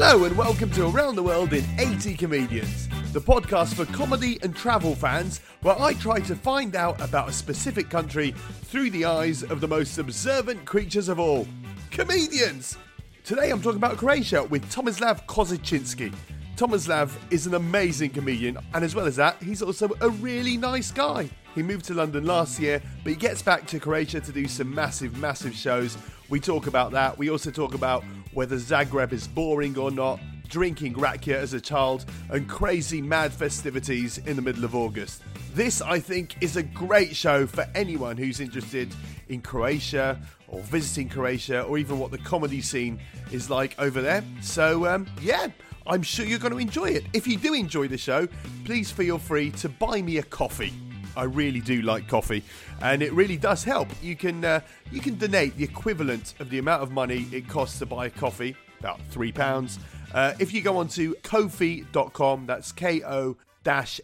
Hello and welcome to Around the World in 80 Comedians, the podcast for comedy and travel fans where I try to find out about a specific country through the eyes of the most observant creatures of all comedians. Today I'm talking about Croatia with Tomislav Kozaczynski. Tomislav is an amazing comedian, and as well as that, he's also a really nice guy. He moved to London last year, but he gets back to Croatia to do some massive, massive shows. We talk about that. We also talk about whether Zagreb is boring or not, drinking rakia as a child, and crazy mad festivities in the middle of August. This, I think, is a great show for anyone who's interested in Croatia or visiting Croatia or even what the comedy scene is like over there. So, um, yeah. I'm sure you're going to enjoy it. If you do enjoy the show, please feel free to buy me a coffee. I really do like coffee, and it really does help. You can uh, you can donate the equivalent of the amount of money it costs to buy a coffee, about three pounds. Uh, if you go on to kofi.com, that's k o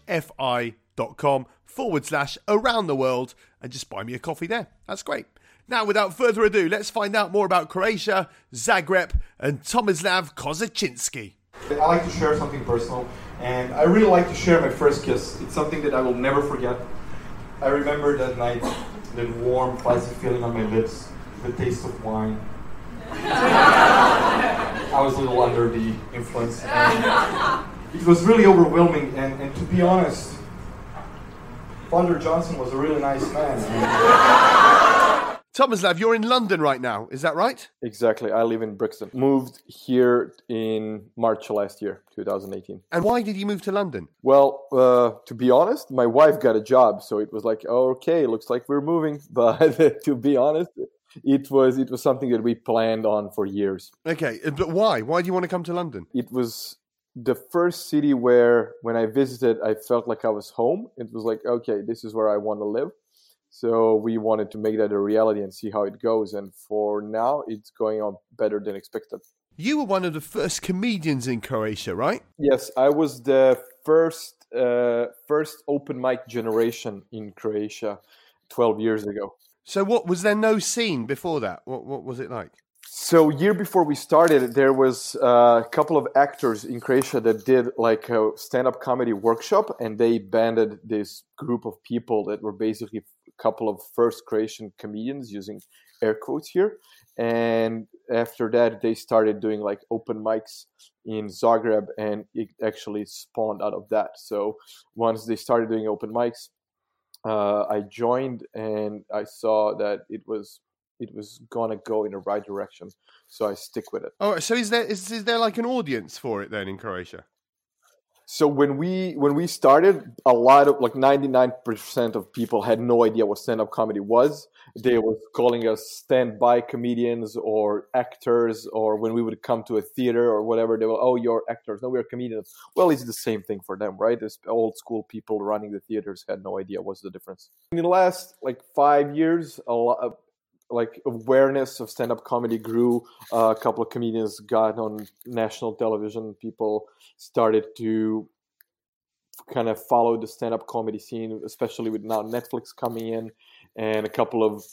f i.com forward slash around the world, and just buy me a coffee there. That's great. Now, without further ado, let's find out more about Croatia, Zagreb, and Tomislav Kozaczynski. I like to share something personal, and I really like to share my first kiss. It's something that I will never forget. I remember that night, that warm, fuzzy feeling on my lips, the taste of wine. I was a little under the influence. and It was really overwhelming, and, and to be honest, Father Johnson was a really nice man. Tomislav, you're in London right now, is that right? Exactly. I live in Brixton. Moved here in March last year, 2018. And why did you move to London? Well, uh, to be honest, my wife got a job, so it was like, oh, okay, looks like we're moving. But to be honest, it was it was something that we planned on for years. Okay, uh, but why? Why do you want to come to London? It was the first city where, when I visited, I felt like I was home. It was like, okay, this is where I want to live. So we wanted to make that a reality and see how it goes. And for now, it's going on better than expected. You were one of the first comedians in Croatia, right? Yes, I was the first uh, first open mic generation in Croatia 12 years ago. So what was there no scene before that? What what was it like? So year before we started, there was uh, a couple of actors in Croatia that did like a stand-up comedy workshop, and they banded this group of people that were basically a couple of first Croatian comedians using air quotes here. And after that, they started doing like open mics in Zagreb, and it actually spawned out of that. So once they started doing open mics, uh, I joined, and I saw that it was it was gonna go in the right direction. So I stick with it. Oh, so is there is, is there like an audience for it then in Croatia? So when we when we started, a lot of like ninety nine percent of people had no idea what stand up comedy was. They were calling us stand by comedians or actors, or when we would come to a theater or whatever, they were oh you're actors, no we're comedians. Well, it's the same thing for them, right? This old school people running the theaters had no idea what's the difference. In the last like five years, a lot like awareness of stand-up comedy grew. Uh, a couple of comedians got on national television. People started to kind of follow the stand-up comedy scene, especially with now Netflix coming in, and a couple of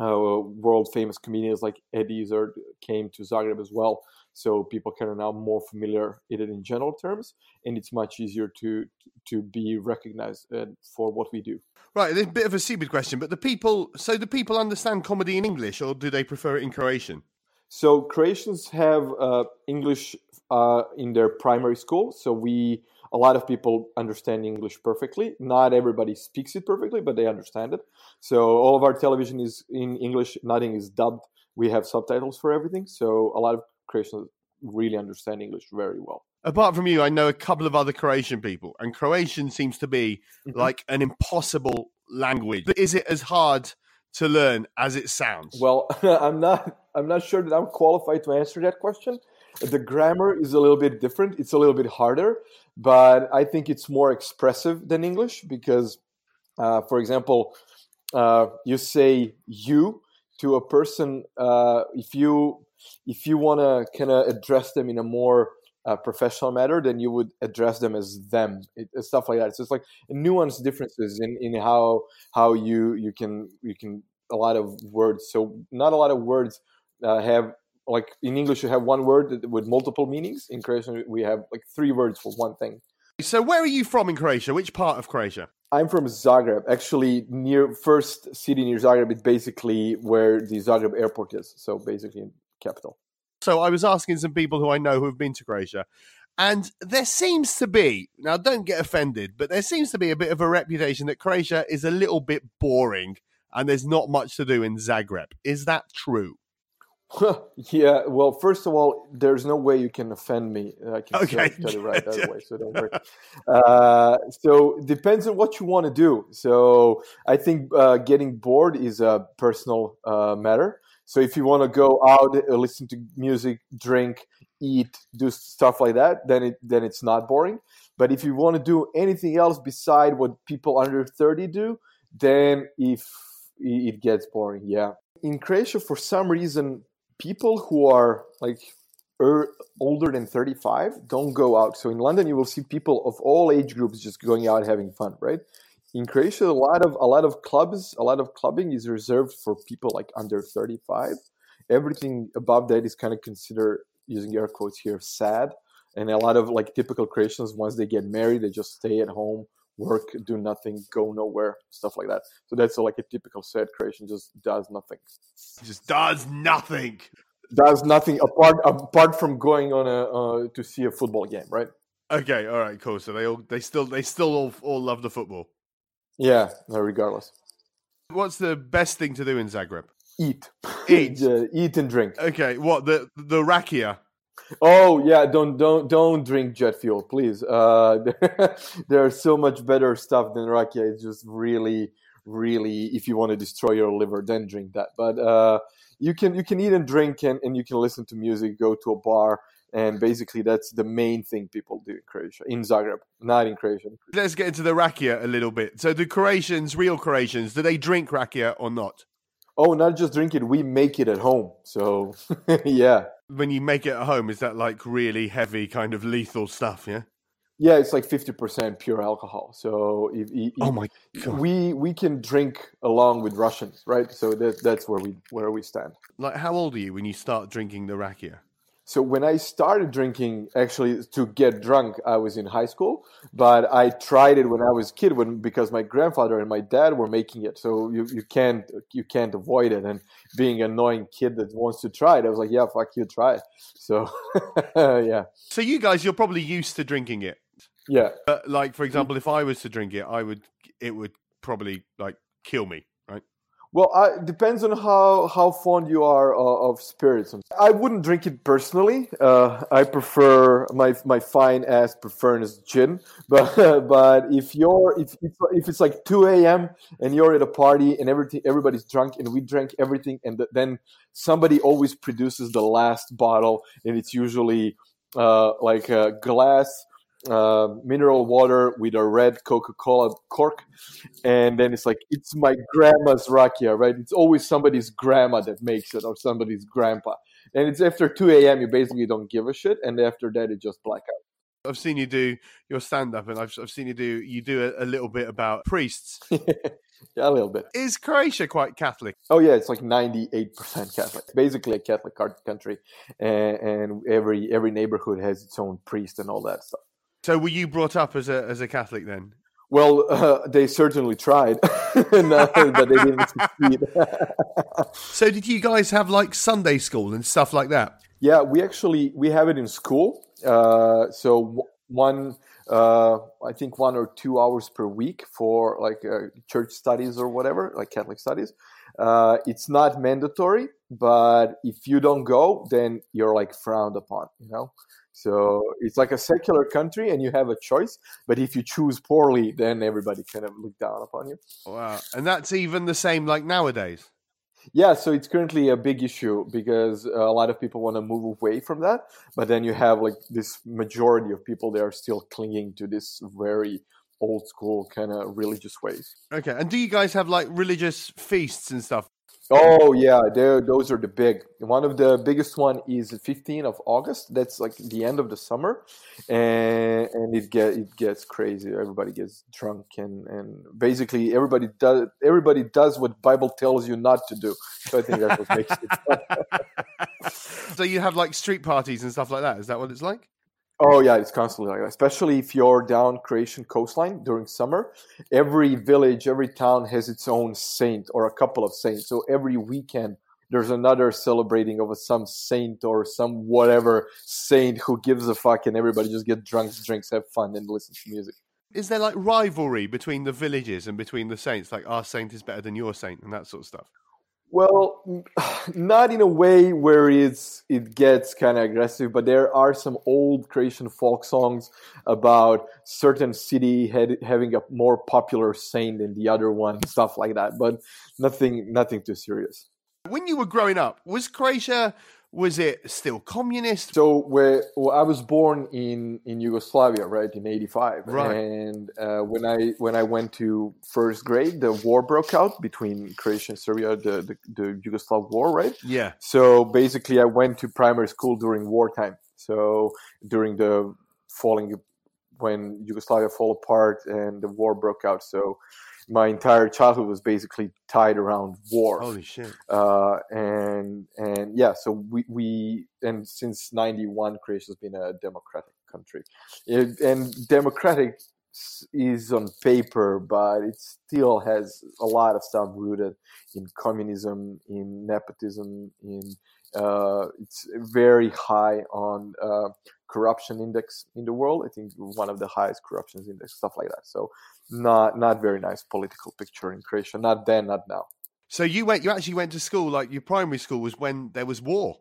uh, world famous comedians like Eddie Izzard came to Zagreb as well. So people kind of now more familiar with it in general terms, and it's much easier to to be recognized uh, for what we do. Right, a bit of a stupid question, but the people. So do people understand comedy in English, or do they prefer it in Croatian? So Croatians have uh, English uh, in their primary school, so we a lot of people understand English perfectly. Not everybody speaks it perfectly, but they understand it. So all of our television is in English. Nothing is dubbed. We have subtitles for everything. So a lot of Croatians really understand English very well. Apart from you, I know a couple of other Croatian people, and Croatian seems to be mm-hmm. like an impossible language. But Is it as hard to learn as it sounds? Well, I'm not. I'm not sure that I'm qualified to answer that question. The grammar is a little bit different. It's a little bit harder, but I think it's more expressive than English because, uh, for example, uh, you say "you" to a person uh, if you if you want to kind of address them in a more a professional matter, then you would address them as them, it, stuff like that. So it's like nuanced differences in, in how how you you can you can a lot of words. So not a lot of words uh, have like in English you have one word with multiple meanings. In Croatian we have like three words for one thing. So where are you from in Croatia? Which part of Croatia? I'm from Zagreb, actually near first city near Zagreb. It's basically where the Zagreb airport is. So basically capital. So I was asking some people who I know who have been to Croatia, and there seems to be now don't get offended, but there seems to be a bit of a reputation that Croatia is a little bit boring and there's not much to do in Zagreb. Is that true? Yeah. Well, first of all, there's no way you can offend me. I can okay. tell you right that way, so don't worry. Uh, so depends on what you want to do. So I think uh, getting bored is a personal uh, matter. So if you want to go out, uh, listen to music, drink, eat, do stuff like that, then it then it's not boring. But if you want to do anything else beside what people under 30 do, then if it gets boring, yeah. In Croatia, for some reason, people who are like er, older than 35 don't go out. So in London, you will see people of all age groups just going out having fun, right? In Croatia, a lot of a lot of clubs, a lot of clubbing is reserved for people like under 35. Everything above that is kind of considered, using air quotes here, sad. And a lot of like typical Croatians, once they get married, they just stay at home, work, do nothing, go nowhere, stuff like that. So that's like a typical sad Croatian, just does nothing. Just does nothing. Does nothing apart apart from going on a uh, to see a football game, right? Okay, all right, cool. So they all they still they still all all love the football. Yeah, no regardless. What's the best thing to do in Zagreb? Eat, eat, eat and drink. Okay, what the the rakia? Oh yeah, don't don't don't drink jet fuel, please. Uh, there's so much better stuff than rakia. It's just really, really, if you want to destroy your liver, then drink that. But uh, you can you can eat and drink and, and you can listen to music, go to a bar, and basically that's the main thing people do in Croatia, in Zagreb, not in Croatia. Let's get into the rakia a little bit. So the Croatians, real Croatians, do they drink rakia or not? Oh, not just drink it, we make it at home. So yeah. When you make it at home, is that like really heavy, kind of lethal stuff? Yeah. Yeah, it's like fifty percent pure alcohol. So if, if, oh my god, we we can drink along with Russians, right? So that that's where we where we stand. Like, how old are you when you start drinking the rakia? So when I started drinking, actually to get drunk, I was in high school. But I tried it when I was a kid, when because my grandfather and my dad were making it. So you, you can't you can't avoid it. And being an annoying kid that wants to try it, I was like, yeah, fuck you, try it. So yeah. So you guys, you're probably used to drinking it. Yeah. But like for mm-hmm. example, if I was to drink it, I would it would probably like kill me. Well, it depends on how, how fond you are uh, of spirits. I wouldn't drink it personally. Uh, I prefer my my fine ass prefers gin. But but if you're if if, if it's like two a.m. and you're at a party and everything everybody's drunk and we drank everything and then somebody always produces the last bottle and it's usually uh, like a glass uh, mineral water with a red Coca-Cola cork, and then it's like it's my grandma's rakia, right? It's always somebody's grandma that makes it or somebody's grandpa, and it's after two a.m. You basically don't give a shit, and after that it just black out. I've seen you do your stand up, and I've, I've seen you do you do a, a little bit about priests. yeah, a little bit. Is Croatia quite Catholic? Oh yeah, it's like ninety eight percent Catholic. Basically a Catholic country, and, and every every neighborhood has its own priest and all that stuff. So were you brought up as a as a Catholic then? Well, uh, they certainly tried, no, but they didn't succeed. so, did you guys have like Sunday school and stuff like that? Yeah, we actually we have it in school. Uh, so one, uh, I think one or two hours per week for like uh, church studies or whatever, like Catholic studies. Uh, it's not mandatory, but if you don't go, then you're like frowned upon. You know. So it's like a secular country and you have a choice. But if you choose poorly, then everybody kind of look down upon you. Wow. And that's even the same like nowadays. Yeah, so it's currently a big issue because a lot of people want to move away from that. But then you have like this majority of people that are still clinging to this very old school kind of religious ways. Okay. And do you guys have like religious feasts and stuff? Oh yeah, those are the big. One of the biggest one is 15th of August. That's like the end of the summer, and and it get it gets crazy. Everybody gets drunk, and and basically everybody does everybody does what Bible tells you not to do. So I think that's what makes it. so you have like street parties and stuff like that. Is that what it's like? Oh yeah, it's constantly like that. Especially if you're down Croatian coastline during summer. Every village, every town has its own saint or a couple of saints. So every weekend there's another celebrating of some saint or some whatever saint who gives a fuck, and everybody just get drunk, drinks, have fun, and listen to music. Is there like rivalry between the villages and between the saints? Like our saint is better than your saint, and that sort of stuff. Well, not in a way where it's it gets kind of aggressive, but there are some old Croatian folk songs about certain city had, having a more popular saint than the other one, stuff like that. But nothing, nothing too serious. When you were growing up, was Croatia was it still communist? So where well, I was born in in Yugoslavia, right, in '85, right. And uh, when I when I went to first grade, the war broke out between Croatia and Serbia, the, the the Yugoslav war, right? Yeah. So basically, I went to primary school during wartime. So during the falling when Yugoslavia fall apart and the war broke out. So my entire childhood was basically tied around war. Holy shit! Uh, and and yeah, so we we and since '91, Croatia has been a democratic country, it, and democratic is on paper, but it still has a lot of stuff rooted in communism, in nepotism, in uh, it's very high on uh, corruption index in the world. I think one of the highest corruption index, stuff like that. So not not very nice political picture in Croatia. Not then, not now. So you went, you actually went to school, like your primary school was when there was war.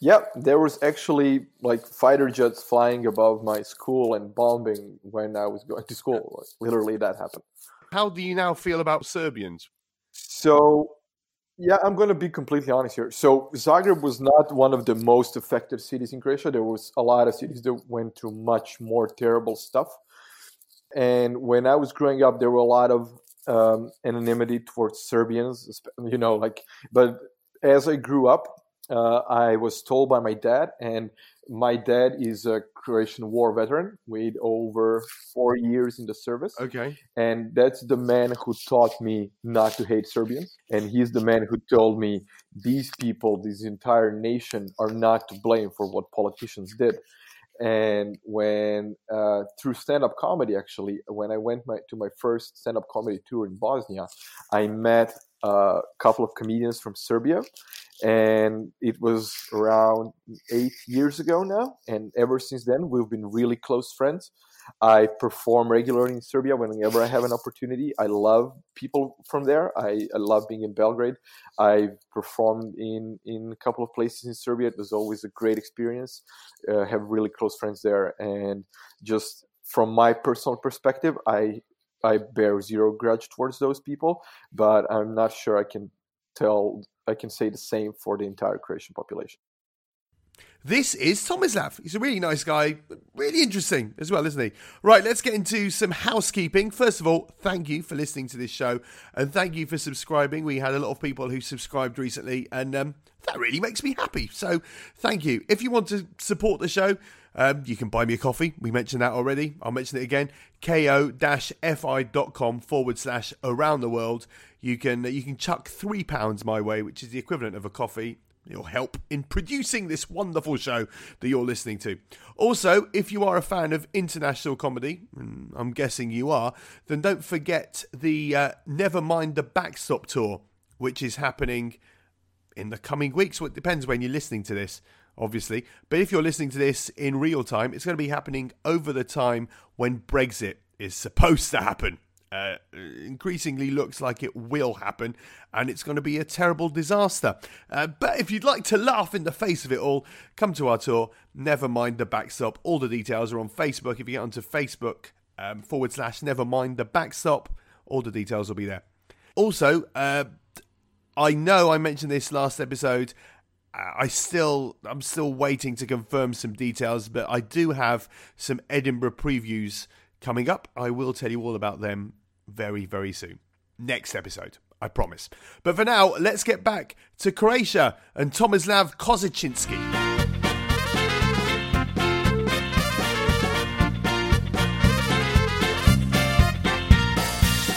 Yep, there was actually like fighter jets flying above my school and bombing when I was going to school. Like, literally, that happened. How do you now feel about Serbians? So yeah, I'm going to be completely honest here. So Zagreb was not one of the most affected cities in Croatia. There was a lot of cities that went through much more terrible stuff. And when I was growing up, there were a lot of um, anonymity towards Serbians, you know, like. But as I grew up, uh, I was told by my dad, and my dad is a Croatian war veteran with over four years in the service. Okay. And that's the man who taught me not to hate Serbians. And he's the man who told me these people, this entire nation, are not to blame for what politicians did. And when uh, through stand-up comedy, actually, when I went my, to my first stand-up comedy tour in Bosnia, I met a couple of comedians from Serbia, and it was around eight years ago now. And ever since then, we've been really close friends. I perform regularly in Serbia whenever I have an opportunity. I love people from there. I, I love being in Belgrade. I've performed in, in a couple of places in Serbia. It was always a great experience. Uh, have really close friends there. And just from my personal perspective, I I bear zero grudge towards those people, but I'm not sure I can tell I can say the same for the entire Croatian population. This is Tomislav. He's a really nice guy, really interesting as well, isn't he? Right, let's get into some housekeeping. First of all, thank you for listening to this show and thank you for subscribing. We had a lot of people who subscribed recently, and um, that really makes me happy. So, thank you. If you want to support the show, um, you can buy me a coffee. We mentioned that already. I'll mention it again. ko-fi.com forward slash around the world. You can you can chuck three pounds my way, which is the equivalent of a coffee It'll help in producing this wonderful show that you're listening to. Also, if you are a fan of international comedy, I'm guessing you are, then don't forget the uh, Never Mind the Backstop tour, which is happening in the coming weeks. Well, it depends when you're listening to this, obviously. But if you're listening to this in real time, it's going to be happening over the time when Brexit is supposed to happen uh, increasingly looks like it will happen and it's going to be a terrible disaster. Uh, but if you'd like to laugh in the face of it all, come to our tour. Never mind the backstop. All the details are on Facebook. If you get onto Facebook um, forward slash never mind the backstop, all the details will be there. Also, uh, I know I mentioned this last episode. I still, I'm still waiting to confirm some details, but I do have some Edinburgh previews coming up. I will tell you all about them very, very soon. Next episode. I promise. But for now, let's get back to Croatia and Tomislav Kozaczynski.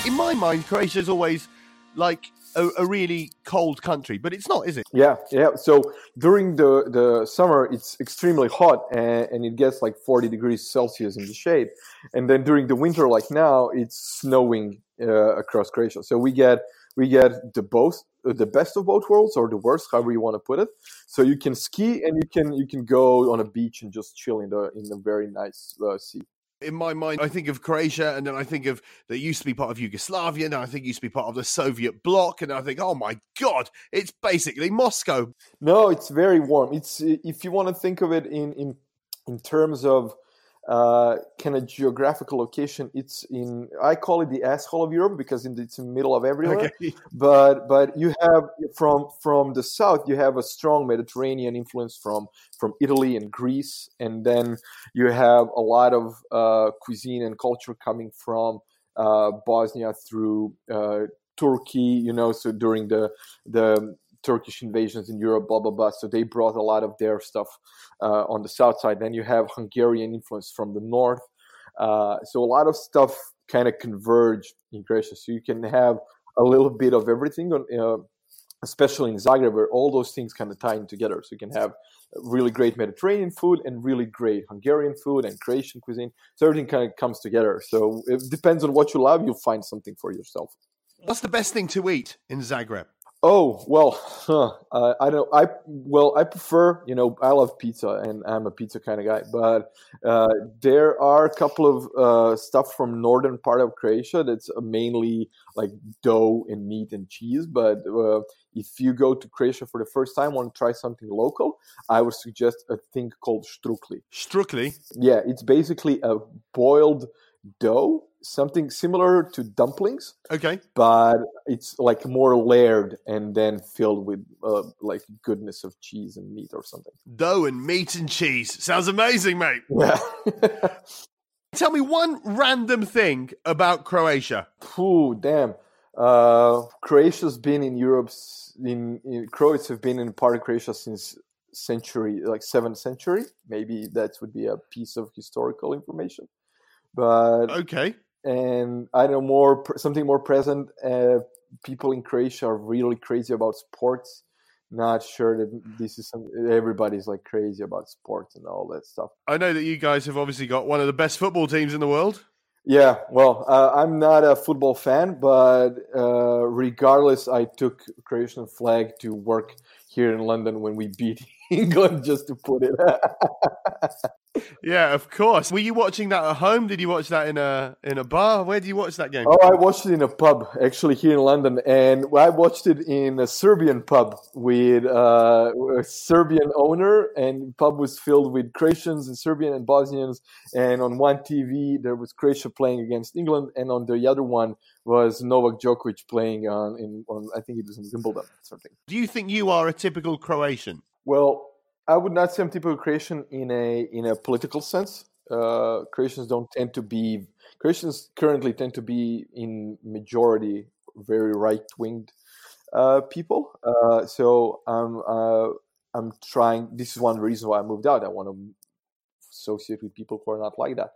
In my mind, Croatia is always like a, a, really cold country, but it's not, is it? Yeah, yeah. So during the, the summer, it's extremely hot and, and, it gets like 40 degrees Celsius in the shade. And then during the winter, like now, it's snowing uh, across Croatia. So we get we get the both the best of both worlds or the worst, however you want to put it. So you can ski and you can you can go on a beach and just chill in the in a very nice uh, sea in my mind, I think of Croatia, and then I think of that used to be part of Yugoslavia, and I think used to be part of the Soviet bloc, and I think, oh my god, it's basically Moscow. No, it's very warm. It's if you want to think of it in in in terms of uh, kind of geographical location. It's in I call it the asshole of Europe because it's in the middle of everywhere. Okay. But but you have from from the south you have a strong Mediterranean influence from from Italy and Greece, and then you have a lot of uh, cuisine and culture coming from uh, Bosnia through uh, Turkey. You know, so during the the Turkish invasions in Europe, blah blah blah. So they brought a lot of their stuff uh, on the south side. Then you have Hungarian influence from the north. Uh, so a lot of stuff kind of converge in Croatia. So you can have a little bit of everything on. Uh, especially in Zagreb, where all those things kind of tie in together. So you can have really great Mediterranean food and really great Hungarian food and Croatian cuisine. So everything kind of comes together. So it depends on what you love, you'll find something for yourself. What's the best thing to eat in Zagreb? Oh well, huh, uh, I don't. I well, I prefer. You know, I love pizza, and I'm a pizza kind of guy. But uh, there are a couple of uh, stuff from northern part of Croatia that's mainly like dough and meat and cheese. But uh, if you go to Croatia for the first time, want to try something local, I would suggest a thing called strukli. Strukli. Yeah, it's basically a boiled dough something similar to dumplings. Okay. But it's like more layered and then filled with uh, like goodness of cheese and meat or something. Dough and meat and cheese. Sounds amazing, mate. Yeah. Tell me one random thing about Croatia. Ooh, damn. Uh, Croatia's been in Europe's in, in Croats have been in part of Croatia since century like seventh century. Maybe that would be a piece of historical information. But okay, and I know more something more present. Uh, people in Croatia are really crazy about sports. Not sure that this is some, everybody's like crazy about sports and all that stuff. I know that you guys have obviously got one of the best football teams in the world. Yeah, well, uh, I'm not a football fan, but uh, regardless, I took Croatian flag to work here in London when we beat England, just to put it. yeah, of course. Were you watching that at home? Did you watch that in a in a bar? Where do you watch that game? Oh, I watched it in a pub, actually here in London, and I watched it in a Serbian pub with uh, a Serbian owner, and pub was filled with Croatians and Serbian and Bosnians. And on one TV there was Croatia playing against England, and on the other one was Novak Djokovic playing on in on I think it was in Wimbledon or something. Do you think you are a typical Croatian? Well, I would not say I'm typical Croatian in a in a political sense. Uh, Croatians don't tend to be Croatians currently tend to be in majority very right winged uh, people. Uh, so I'm uh, I'm trying. This is one reason why I moved out. I want to associate with people who are not like that.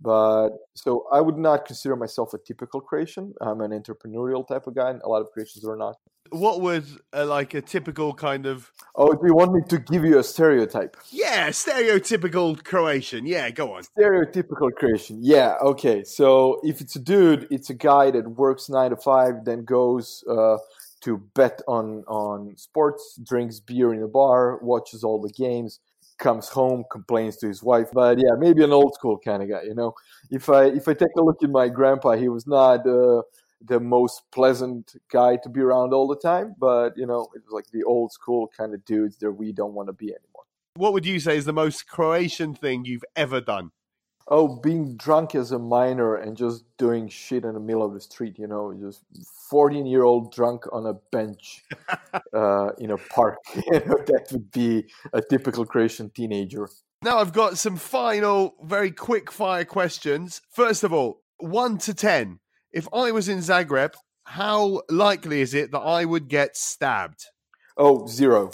But so I would not consider myself a typical Croatian. I'm an entrepreneurial type of guy, and a lot of Croatians are not. What would uh, like a typical kind of? Oh, do you want me to give you a stereotype? Yeah, stereotypical Croatian. Yeah, go on. Stereotypical Croatian. Yeah, okay. So if it's a dude, it's a guy that works nine to five, then goes uh, to bet on on sports, drinks beer in a bar, watches all the games, comes home, complains to his wife. But yeah, maybe an old school kind of guy. You know, if I if I take a look at my grandpa, he was not uh, the most pleasant guy to be around all the time. But you know, it was like the old school kind of dudes that we don't want to be anymore. What would you say is the most Croatian thing you've ever done? Oh being drunk as a minor and just doing shit in the middle of the street you know just 14 year old drunk on a bench uh, in a park you know that would be a typical croatian teenager now i've got some final very quick fire questions first of all 1 to 10 if i was in zagreb how likely is it that I would get stabbed? Oh, zero.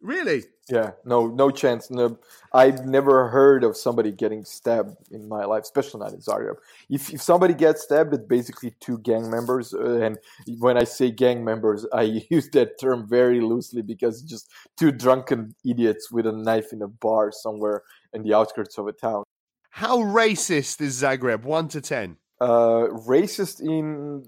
Really? Yeah, no, no chance. No, I've never heard of somebody getting stabbed in my life, especially not in Zagreb. If, if somebody gets stabbed, it's basically two gang members. Uh, and when I say gang members, I use that term very loosely because just two drunken idiots with a knife in a bar somewhere in the outskirts of a town. How racist is Zagreb? One to ten. Uh, racist in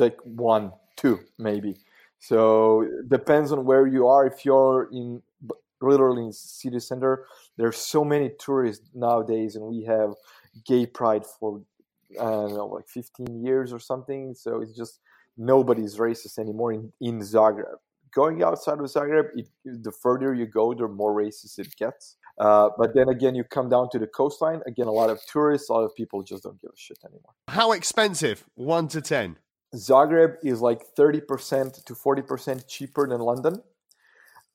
like one, two, maybe. So depends on where you are. If you're in literally in city center, there's so many tourists nowadays, and we have gay pride for I don't know, like 15 years or something. So it's just nobody's racist anymore in, in Zagreb. Going outside of Zagreb, it, the further you go, the more racist it gets. Uh, but then again, you come down to the coastline. Again, a lot of tourists, a lot of people just don't give a shit anymore. How expensive? One to ten. Zagreb is like 30% to 40% cheaper than London.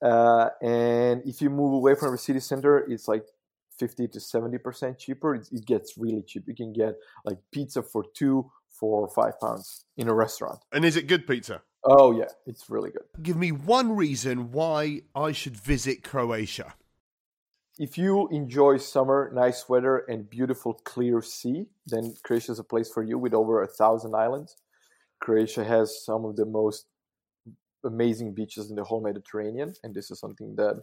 Uh, and if you move away from the city center, it's like 50 to 70% cheaper. It, it, gets really cheap. You can get like pizza for two, four, or five pounds in a restaurant. And is it good pizza? Oh, yeah, it's really good. Give me one reason why I should visit Croatia. If you enjoy summer, nice weather, and beautiful clear sea, then Croatia is a place for you with over a thousand islands. Croatia has some of the most amazing beaches in the whole Mediterranean, and this is something that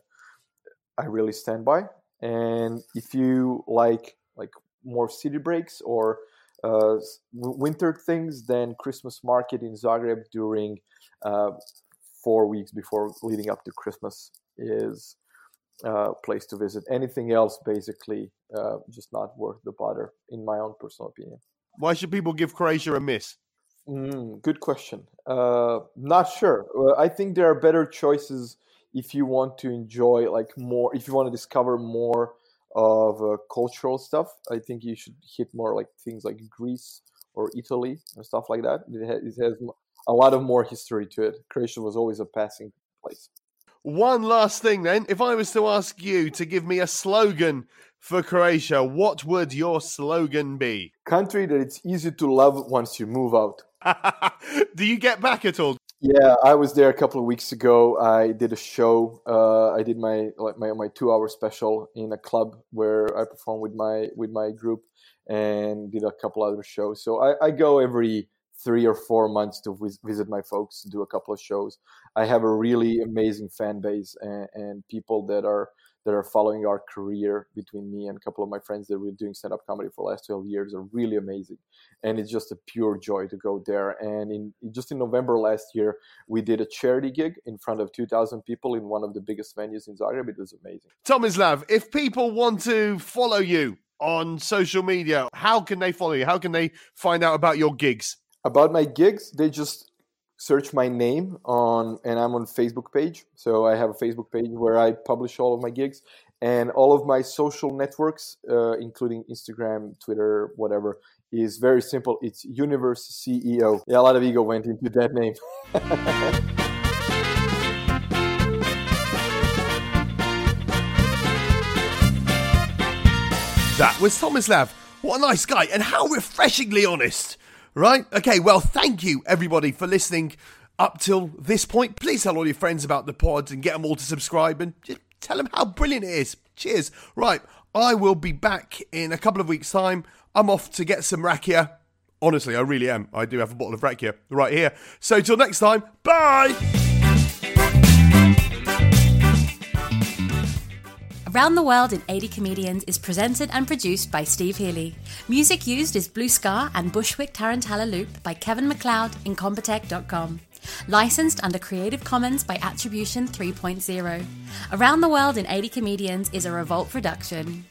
I really stand by. And if you like like more city breaks or uh, winter things, then Christmas market in Zagreb during uh, four weeks before leading up to Christmas is a place to visit. Anything else, basically, uh, just not worth the bother, in my own personal opinion. Why should people give Croatia a miss? Mm, good question. Uh, not sure. I think there are better choices if you want to enjoy like more. If you want to discover more of uh, cultural stuff, I think you should hit more like things like Greece or Italy and stuff like that. It, ha- it has a lot of more history to it. Croatia was always a passing place. One last thing, then. If I was to ask you to give me a slogan for Croatia, what would your slogan be? Country that it's easy to love once you move out. Do you get back at all? Yeah, I was there a couple of weeks ago. I did a show. Uh, I did my like my my two hour special in a club where I performed with my with my group and did a couple other shows. So I, I go every three or four months to visit my folks, do a couple of shows. I have a really amazing fan base and, and people that are that are following our career between me and a couple of my friends that we're doing stand-up comedy for the last 12 years are really amazing. And it's just a pure joy to go there. And in just in november last year we did a charity gig in front of 2000 people in one of the biggest venues in zagreb. It was amazing. Tomislav if people want to follow you on social media how can they follow you? How can they find out about your gigs? About my gigs they just search my name on and i'm on facebook page. So i have a facebook page where i publish all of my gigs and all of my social networks uh, including instagram twitter whatever. Is very simple. It's universe ceo yeah a lot of ego went into that name. That was tomislav what a nice guy and how refreshingly honest Right? Okay, well, thank you everybody for listening up till this point. Please tell all your friends about the pods and get them all to subscribe and just tell them how brilliant it is. Cheers. Right, I will be back in a couple of weeks' time. I'm off to get some rakia. Honestly, I really am. I do have a bottle of rakia right here. So till next time, bye. Around the World in 80 Comedians is presented and produced by Steve Healy. Music used is Blue Scar and Bushwick Tarantella Loop by Kevin MacLeod, Incompetech.com. Licensed under Creative Commons by Attribution 3.0. Around the World in 80 Comedians is a Revolt production.